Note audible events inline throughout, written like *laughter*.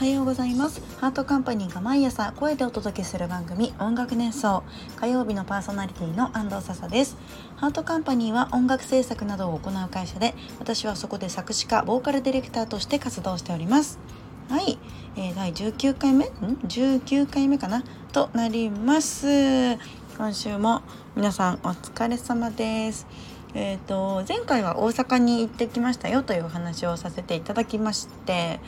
はようございます。ハートカンパニーが毎朝声でお届けする番組音楽熱奏火曜日のパーソナリティの安藤笹です。ハートカンパニーは音楽制作などを行う会社で私はそこで作詞家ボーカルディレクターとして活動しております。はい、えー、第19回目？ん？19回目かな？となります。今週も皆さんお疲れ様です。えーと、前回は大阪に行ってきましたよというお話をさせていただきまして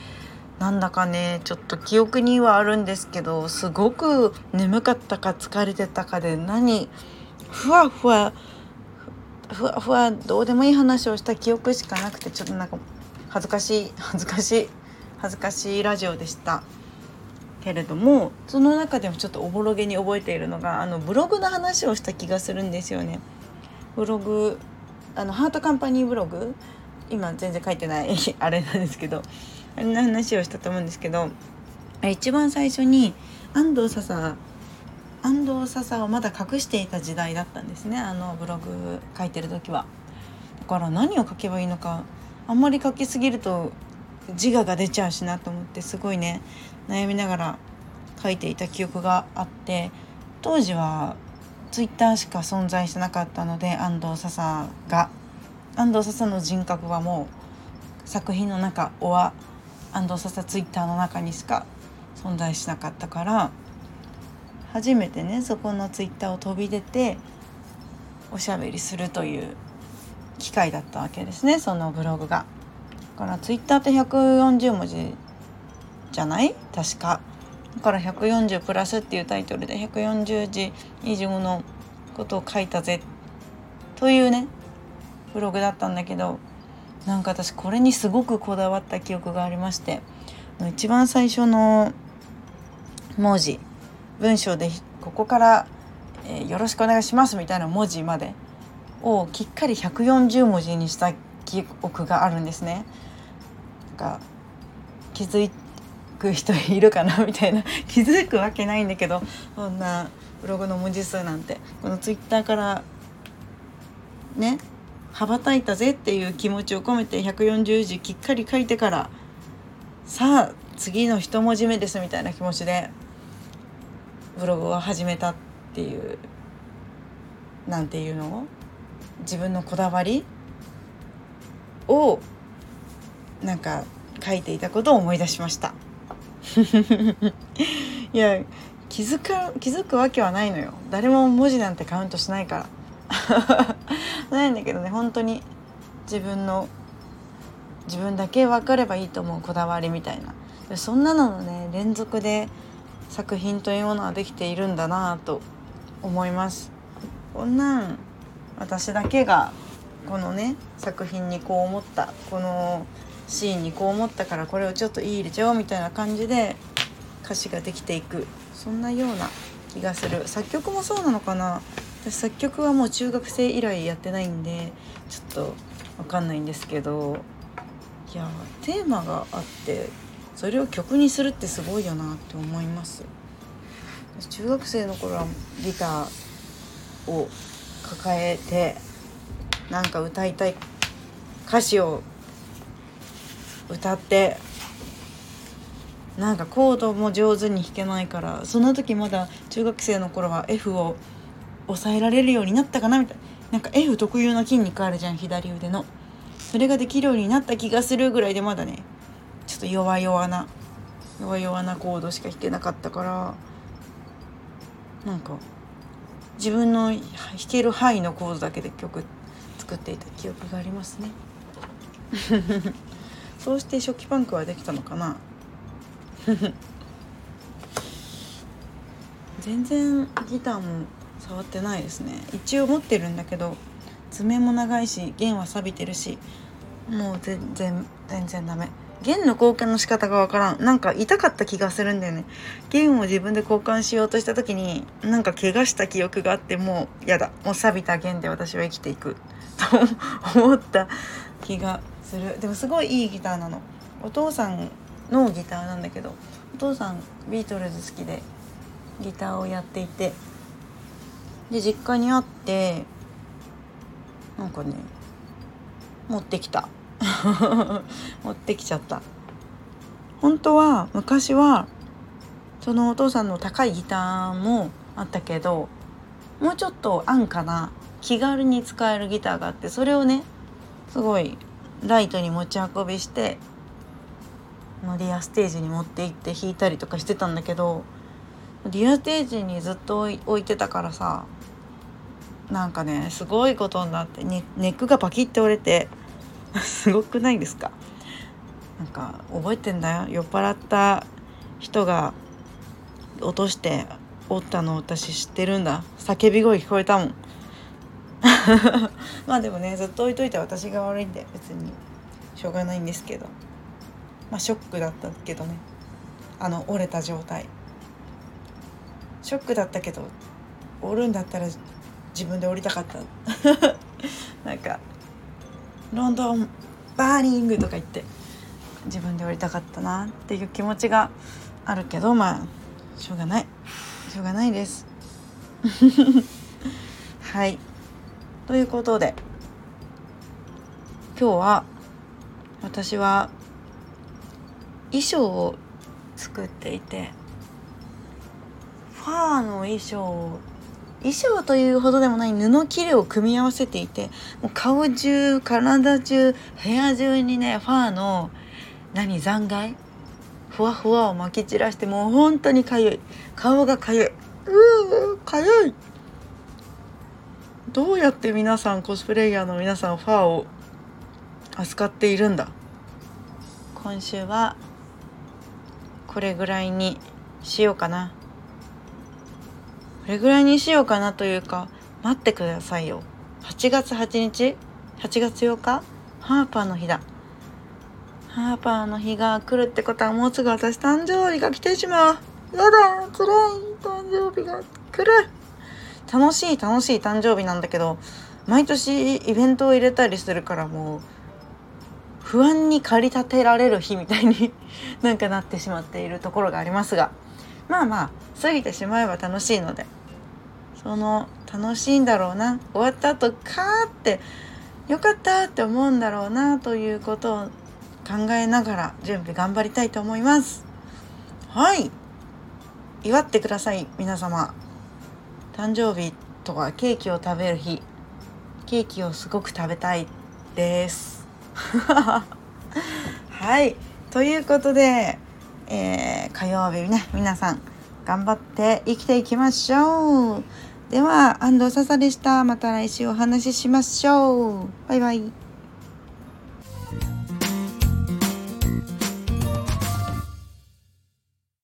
なんだかねちょっと記憶にはあるんですけどすごく眠かったか疲れてたかで何ふわふわふわふわどうでもいい話をした記憶しかなくてちょっとなんか恥ずかしい恥ずかしい恥ずかしいラジオでした。けれどもその中でもちょっとおぼろげに覚えているのがあのブログの話をした気がするんですよね。ブログあのハートカンパニーブログ今全然書いてない *laughs* あれなんですけどあんな話をしたと思うんですけど一番最初に安藤笹安藤笹をまだ隠していた時代だったんですねあのブログ書いてる時は。だから何を書けばいいのかあんまり書きすぎると自我が出ちゃうしなと思ってすごいね悩みながら書いていた記憶があって当時はツイッターしか存在してなかったので安藤笹が安藤笹の人格はもう作品の中おは安藤笹ツイッターの中にしか存在しなかったから初めてねそこのツイッターを飛び出ておしゃべりするという機会だったわけですねそのブログが。だからツイッターって140文字じゃない？確か。だから140プラスっていうタイトルで140字以上のことを書いたぜというねブログだったんだけどなんか私これにすごくこだわった記憶がありまして一番最初の文字文章でここから、えー、よろしくお願いします」みたいな文字までをきっかり140文字にした記憶があるんですね。なんか気づく人いるかなみたいな気づくわけないんだけどこんなブログの文字数なんてこのツイッターからね羽ばたいたぜっていう気持ちを込めて140字きっかり書いてからさあ次の一文字目ですみたいな気持ちでブログを始めたっていうなんていうの？自分のこだわり？をなんか書いていたことを思い出しました。*laughs* いや気づか気づくわけはないのよ。誰も文字なんてカウントしないから。ないんだけどね本当に。自分の自分だけ分かればいいと思うこだわりみたいな。そんなののね連続で作品というものはできているんだなと思います。こんなん私だけがこのね作品にこう思ったこのシーンにこう思ったからこれをちょっといい入れちゃおうみたいな感じで歌詞ができていく。そんなような気がする。作曲もそうなのかな私作曲はもう中学生以来やってないんでちょっと分かんないんですけどいやテーマがあってそれを曲にするってすごいよなって思います。中学生の頃はギターを抱えてなんか歌いたい歌詞を歌ってなんかコードも上手に弾けないからその時まだ中学生の頃は F を抑えられるようになったかなみたいな。なんか F 特有の筋肉あるじゃん左腕の。それができるようになった気がするぐらいでまだねちょっと弱々な弱々なコードしか弾けなかったから。なんか自分の弾ける範囲のコードだけで曲作っていた記憶がありますね。*laughs* そうして初期パンクはできたのかな。*laughs* 全然ギターも触ってないですね。一応持ってるんだけど爪も長いし弦は錆びてるしもう全然全然ダメ。弦の交換の仕方がわからん。なんか痛かった気がするんだよね。弦を自分で交換しようとした時になんか怪我した記憶があってもうやだ。もう錆びた弦で私は生きていく。と思った気がする。でもすごいいいギターなの。お父さんのギターなんだけどお父さんビートルズ好きでギターをやっていてで実家にあってなんかね持ってきた。*laughs* 持ってきちゃった。本当は昔はそのお父さんの高いギターもあったけどもうちょっと安価な気軽に使えるギターがあってそれをねすごいライトに持ち運びしてのリアステージに持って行って弾いたりとかしてたんだけどリアステージにずっと置いてたからさなんかねすごいことになってネックがパキッて折れて *laughs* すごくないですか？なんか覚えてんだよ。酔っ払った人が落として折ったの私知ってるんだ。叫び声聞こえたもん。*laughs* まあでもねずっと置いといて私が悪いんで別にしょうがないんですけど。まあショックだったけどね。あの折れた状態。ショックだったけど折るんだったら自分で降りたかった。*laughs* なんかロンドンバーニングとか言って自分で降りたかったなっていう気持ちがあるけどまあしょうがない。しょうがないです。*laughs* はい。ということで今日は私は衣装を作っていてファーの衣装を衣装というほどでもない布切れを組み合わせていてもう顔中体中部屋中にねファーの何残骸？ふわふわを巻き散らしてもう本当にかゆい。顔がかゆい。うーかゆい。どうやって皆さんコスプレイヤーの皆さんファーを扱っているんだ？今週はこれぐらいにしようかな。これぐらいにしようかなというか待ってくださいよ。8月8日？8月8日？ハーパーの日だ。ハーパーの日が来るってことはもうすぐ私誕生日が来てしまう。やだ辛い誕生日が来る。楽しい楽しい誕生日なんだけど毎年イベントを入れたりするからもう不安に駆り立てられる日みたいに *laughs* なんかなってしまっているところがありますが。まあまあ過ぎてしまえば楽しいので。その楽しいんだろうな。終わった後カーってよかったって思うんだろうなということを考えながら準備頑張りたいと思います。はい。祝ってください皆様。誕生日とかケーキを食べる日。ケーキをすごく食べたいです。*laughs* はい。ということで、えー、火曜日ね皆さん頑張って生きていきましょう。では安藤笹でした。また来週お話ししましょう。バイバイ。